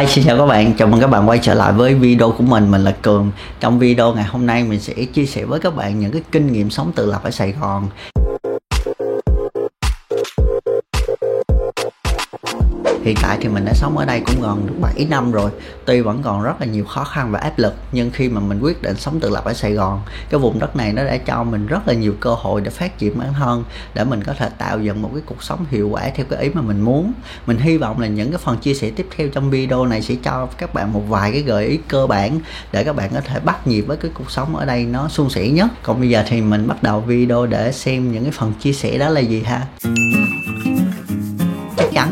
Hi, xin chào các bạn, chào mừng các bạn quay trở lại với video của mình, mình là Cường. Trong video ngày hôm nay mình sẽ chia sẻ với các bạn những cái kinh nghiệm sống tự lập ở Sài Gòn. Hiện tại thì mình đã sống ở đây cũng gần được 7 năm rồi. Tuy vẫn còn rất là nhiều khó khăn và áp lực, nhưng khi mà mình quyết định sống tự lập ở Sài Gòn, cái vùng đất này nó đã cho mình rất là nhiều cơ hội để phát triển bản thân, để mình có thể tạo dựng một cái cuộc sống hiệu quả theo cái ý mà mình muốn. Mình hy vọng là những cái phần chia sẻ tiếp theo trong video này sẽ cho các bạn một vài cái gợi ý cơ bản để các bạn có thể bắt nhịp với cái cuộc sống ở đây nó suôn sẻ nhất. Còn bây giờ thì mình bắt đầu video để xem những cái phần chia sẻ đó là gì ha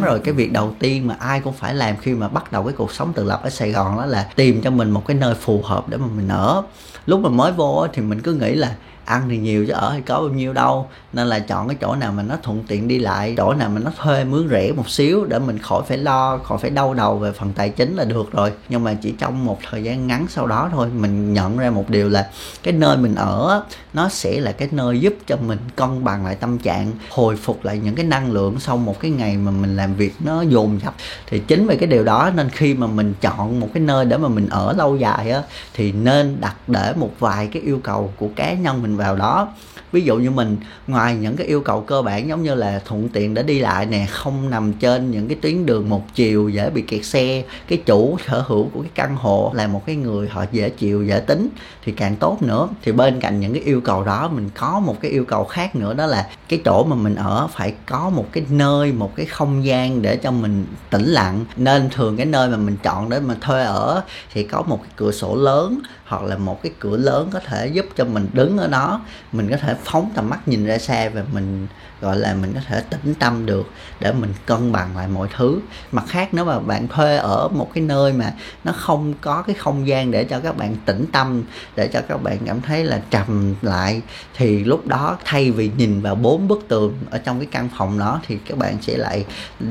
rồi, cái việc đầu tiên mà ai cũng phải làm khi mà bắt đầu cái cuộc sống tự lập ở Sài Gòn đó là tìm cho mình một cái nơi phù hợp để mà mình ở. Lúc mà mới vô thì mình cứ nghĩ là ăn thì nhiều chứ ở thì có bao nhiêu đâu. Nên là chọn cái chỗ nào mà nó thuận tiện đi lại, chỗ nào mà nó thuê mướn rẻ một xíu để mình khỏi phải lo, khỏi phải đau đầu về phần tài chính là được rồi. Nhưng mà chỉ trong một thời gian ngắn sau đó thôi, mình nhận ra một điều là cái nơi mình ở nó sẽ là cái nơi giúp cho mình cân bằng lại tâm trạng, hồi phục lại những cái năng lượng sau một cái ngày mà mình làm việc nó dồn dập. Thì chính vì cái điều đó nên khi mà mình chọn một cái nơi để mà mình ở lâu dài á, thì nên đặt để một vài cái yêu cầu của cá nhân mình vào đó. Ví dụ như mình, ngoài những cái yêu cầu cơ bản giống như là thuận tiện để đi lại nè, không nằm trên những cái tuyến đường một chiều dễ bị kẹt xe, cái chủ sở hữu của cái căn hộ là một cái người họ dễ chịu, dễ tính, thì càng tốt nữa. Thì bên cạnh những cái yêu cầu đó, mình có một cái yêu cầu khác nữa, đó là cái chỗ mà mình ở phải có một cái nơi, một cái không gian để cho mình tĩnh lặng. Nên thường cái nơi mà mình chọn để mà thuê ở thì có một cái cửa sổ lớn hoặc là một cái cửa lớn có thể giúp cho mình đứng ở đó mình có thể phóng tầm mắt nhìn ra xa và mình gọi là mình có thể tĩnh tâm được để mình cân bằng lại mọi thứ. Mặt khác nếu mà bạn thuê ở một cái nơi mà nó không có cái không gian để cho các bạn tĩnh tâm để cho các bạn cảm thấy là trầm lại thì lúc đó thay vì nhìn vào bốn bức tường ở trong cái căn phòng đó thì các bạn sẽ lại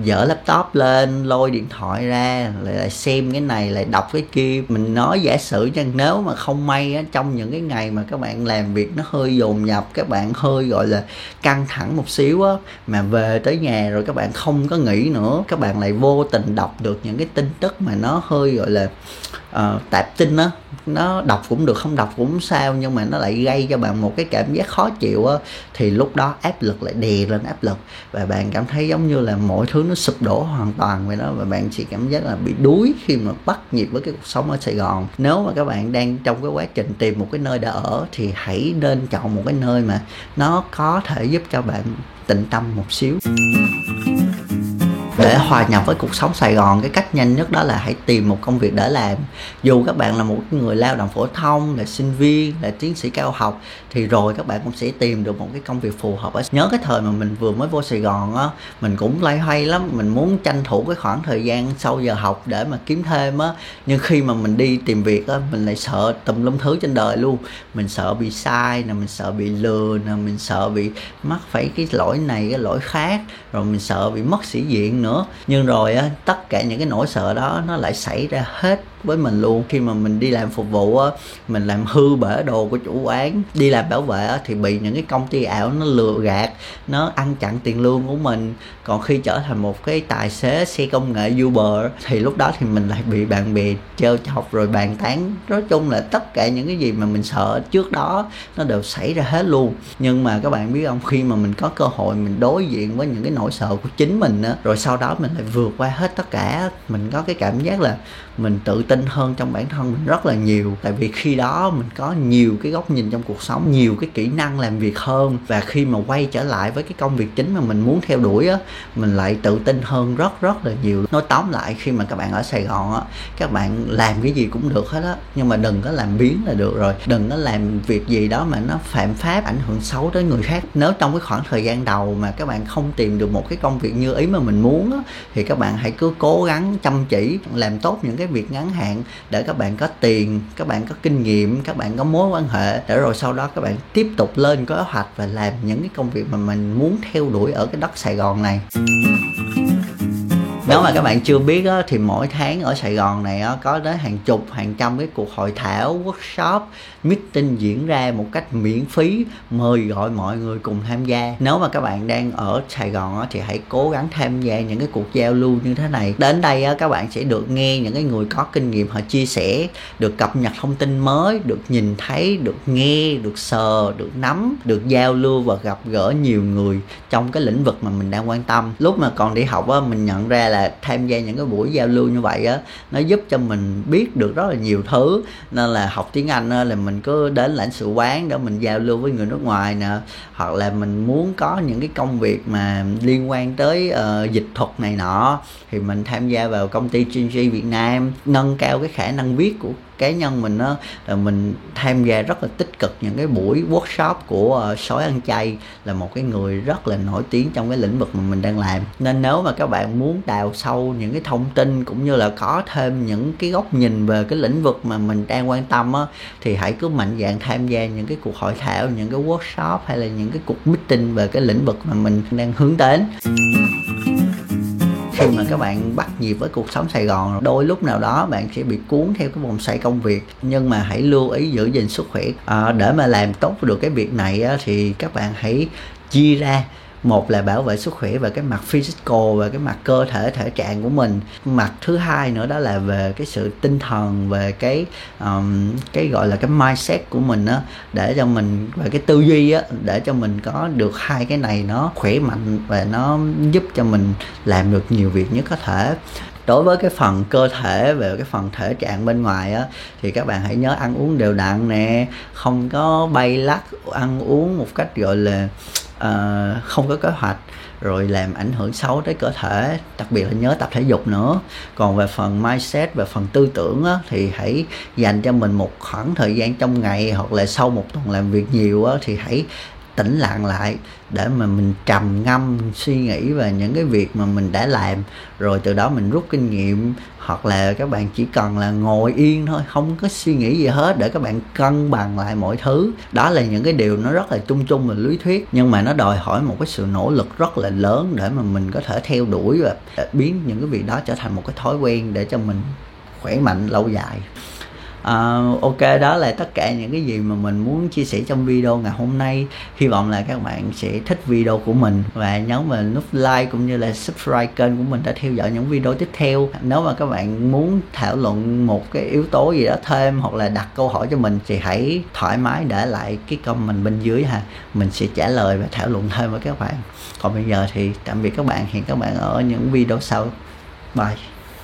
dở laptop lên lôi điện thoại ra lại, lại xem cái này lại đọc cái kia. Mình nói giả sử rằng nếu mà không may á, trong những cái ngày mà các bạn làm việc nó hơi dồn dập các bạn hơi gọi là căng thẳng một xíu á, mà về tới nhà rồi các bạn không có nghĩ nữa. Các bạn lại vô tình đọc được những cái tin tức mà nó hơi, gọi là uh, tạp tin á nó đọc cũng được không đọc cũng sao nhưng mà nó lại gây cho bạn một cái cảm giác khó chịu á. Thì lúc đó áp lực lại đè lên áp lực và bạn cảm thấy giống như là mọi thứ nó sụp đổ hoàn toàn vậy đó và bạn chỉ cảm giác là bị đuối khi mà bắt nhịp với cái cuộc sống ở Sài Gòn. Nếu mà các bạn đang trong cái quá trình tìm một cái nơi để ở thì hãy nên chọn một cái nơi mà nó có thể giúp cho bạn tĩnh tâm một xíu để hòa nhập với cuộc sống Sài Gòn. Cái cách nhanh nhất đó là hãy tìm một công việc để làm. Dù các bạn là một người lao động phổ thông, là sinh viên, là tiến sĩ cao học, thì rồi các bạn cũng sẽ tìm được một cái công việc phù hợp. Nhớ cái thời mà mình vừa mới vô Sài Gòn á, mình cũng lay hoay lắm. Mình muốn tranh thủ cái khoảng thời gian sau giờ học để mà kiếm thêm á. Nhưng khi mà mình đi tìm việc á, mình lại sợ tùm lum thứ trên đời luôn. Mình sợ bị sai nè, mình sợ bị lừa nè, mình sợ bị mắc phải cái lỗi này, cái lỗi khác. Rồi mình sợ bị mất sĩ diện nữa nhưng rồi á, tất cả những cái nỗi sợ đó nó lại xảy ra hết với mình luôn. Khi mà mình đi làm phục vụ á, mình làm hư bể đồ của chủ quán, đi làm bảo vệ á, thì bị những cái công ty ảo nó lừa gạt, nó ăn chặn tiền lương của mình. Còn khi trở thành một cái tài xế, xe công nghệ Uber, thì lúc đó thì mình lại bị bạn bè trêu chọc rồi bàn tán. Nói chung là tất cả những cái gì mà mình sợ trước đó nó đều xảy ra hết luôn. Nhưng mà các bạn biết không, khi mà mình có cơ hội mình đối diện với những cái nỗi sợ của chính mình á, rồi sau đó mình lại vượt qua hết tất cả. Mình có cái cảm giác là mình tự tin hơn trong bản thân mình rất là nhiều. Tại vì khi đó mình có nhiều cái góc nhìn trong cuộc sống, nhiều cái kỹ năng làm việc hơn. Và khi mà quay trở lại với cái công việc chính mà mình muốn theo đuổi á, mình lại tự tin hơn rất rất là nhiều. Nói tóm lại, khi mà các bạn ở sài gòn á, các bạn làm cái gì cũng được hết á. Nhưng mà đừng có làm biến là được rồi. Đừng có làm việc gì đó mà nó phạm pháp, ảnh hưởng xấu tới người khác. Nếu trong cái khoảng thời gian đầu mà các bạn không tìm được một cái công việc như ý mà mình muốn á, thì các bạn hãy cứ cố gắng chăm chỉ, làm tốt những cái việc ngắn hạn để các bạn có tiền, các bạn có kinh nghiệm, các bạn có mối quan hệ, để rồi sau đó các bạn tiếp tục lên kế hoạch và làm những cái công việc mà mình muốn theo đuổi ở cái đất sài gòn này nếu mà các bạn chưa biết á, thì mỗi tháng ở Sài Gòn này á, có đến hàng chục hàng trăm cái cuộc hội thảo workshop meeting diễn ra một cách miễn phí mời gọi mọi người cùng tham gia. Nếu mà các bạn đang ở Sài Gòn á, thì hãy cố gắng tham gia những cái cuộc giao lưu như thế này. Đến đây á, các bạn sẽ được nghe những cái người có kinh nghiệm họ chia sẻ được cập nhật thông tin mới được nhìn thấy được nghe được sờ được nắm được giao lưu và gặp gỡ nhiều người trong cái lĩnh vực mà mình đang quan tâm. Lúc mà còn đi học á mình nhận ra là tham gia những cái buổi giao lưu như vậy á nó giúp cho mình biết được rất là nhiều thứ. Nên là học tiếng anh á, là mình cứ đến lãnh sự quán để mình giao lưu với người nước ngoài nè hoặc là mình muốn có những cái công việc mà liên quan tới uh, dịch thuật này nọ thì mình tham gia vào công ty GNG Việt Nam nâng cao cái khả năng viết của cá nhân mình đó là mình tham gia rất là tích cực những cái buổi workshop của uh, sói ăn chay là một cái người rất là nổi tiếng trong cái lĩnh vực mà mình đang làm. Nên nếu mà các bạn muốn đào sâu những cái thông tin cũng như là có thêm những cái góc nhìn về cái lĩnh vực mà mình đang quan tâm á thì hãy cứ mạnh dạn tham gia những cái cuộc hội thảo những cái workshop hay là những cái cuộc meeting về cái lĩnh vực mà mình đang hướng đến khi mà các bạn bắt nhịp với cuộc sống Sài Gòn đôi lúc nào đó bạn sẽ bị cuốn theo cái vòng xoay công việc. Nhưng mà hãy lưu ý giữ gìn sức khỏe. À, để mà làm tốt được cái việc này á, thì các bạn hãy chia ra một là bảo vệ sức khỏe về cái mặt physical về cái mặt cơ thể thể trạng của mình. Mặt thứ hai nữa đó là về cái sự tinh thần về cái um, cái gọi là cái mindset của mình á để cho mình về cái tư duy á để cho mình có được hai cái này nó khỏe mạnh và nó giúp cho mình làm được nhiều việc nhất có thể. Đối với cái phần cơ thể về cái phần thể trạng bên ngoài á thì các bạn hãy nhớ ăn uống đều đặn nè không có bay lắc ăn uống một cách gọi là uh, không có kế hoạch rồi làm ảnh hưởng xấu tới cơ thể đặc biệt là nhớ tập thể dục nữa. Còn về phần mindset và phần tư tưởng á, thì hãy dành cho mình một khoảng thời gian trong ngày hoặc là sau một tuần làm việc nhiều á, thì hãy tĩnh lặng lại để mà mình trầm ngâm suy nghĩ về những cái việc mà mình đã làm. Rồi từ đó mình rút kinh nghiệm, hoặc là các bạn chỉ cần là ngồi yên thôi, không có suy nghĩ gì hết để các bạn cân bằng lại mọi thứ. Đó là những cái điều nó rất là chung chung và lý thuyết, nhưng mà nó đòi hỏi một cái sự nỗ lực rất là lớn để mà mình có thể theo đuổi và biến những cái việc đó trở thành một cái thói quen để cho mình khỏe mạnh lâu dài uh, ok đó là tất cả những cái gì mà mình muốn chia sẻ trong video ngày hôm nay. Hy vọng là các bạn sẽ thích video của mình và nhớ mình nút like cũng như là subscribe kênh của mình để theo dõi những video tiếp theo. Nếu mà các bạn muốn thảo luận một cái yếu tố gì đó thêm hoặc là đặt câu hỏi cho mình thì hãy thoải mái để lại cái comment bên dưới ha. Mình sẽ trả lời và thảo luận thêm với các bạn. Còn bây giờ thì tạm biệt các bạn. Hẹn các bạn ở những video sau. Bye.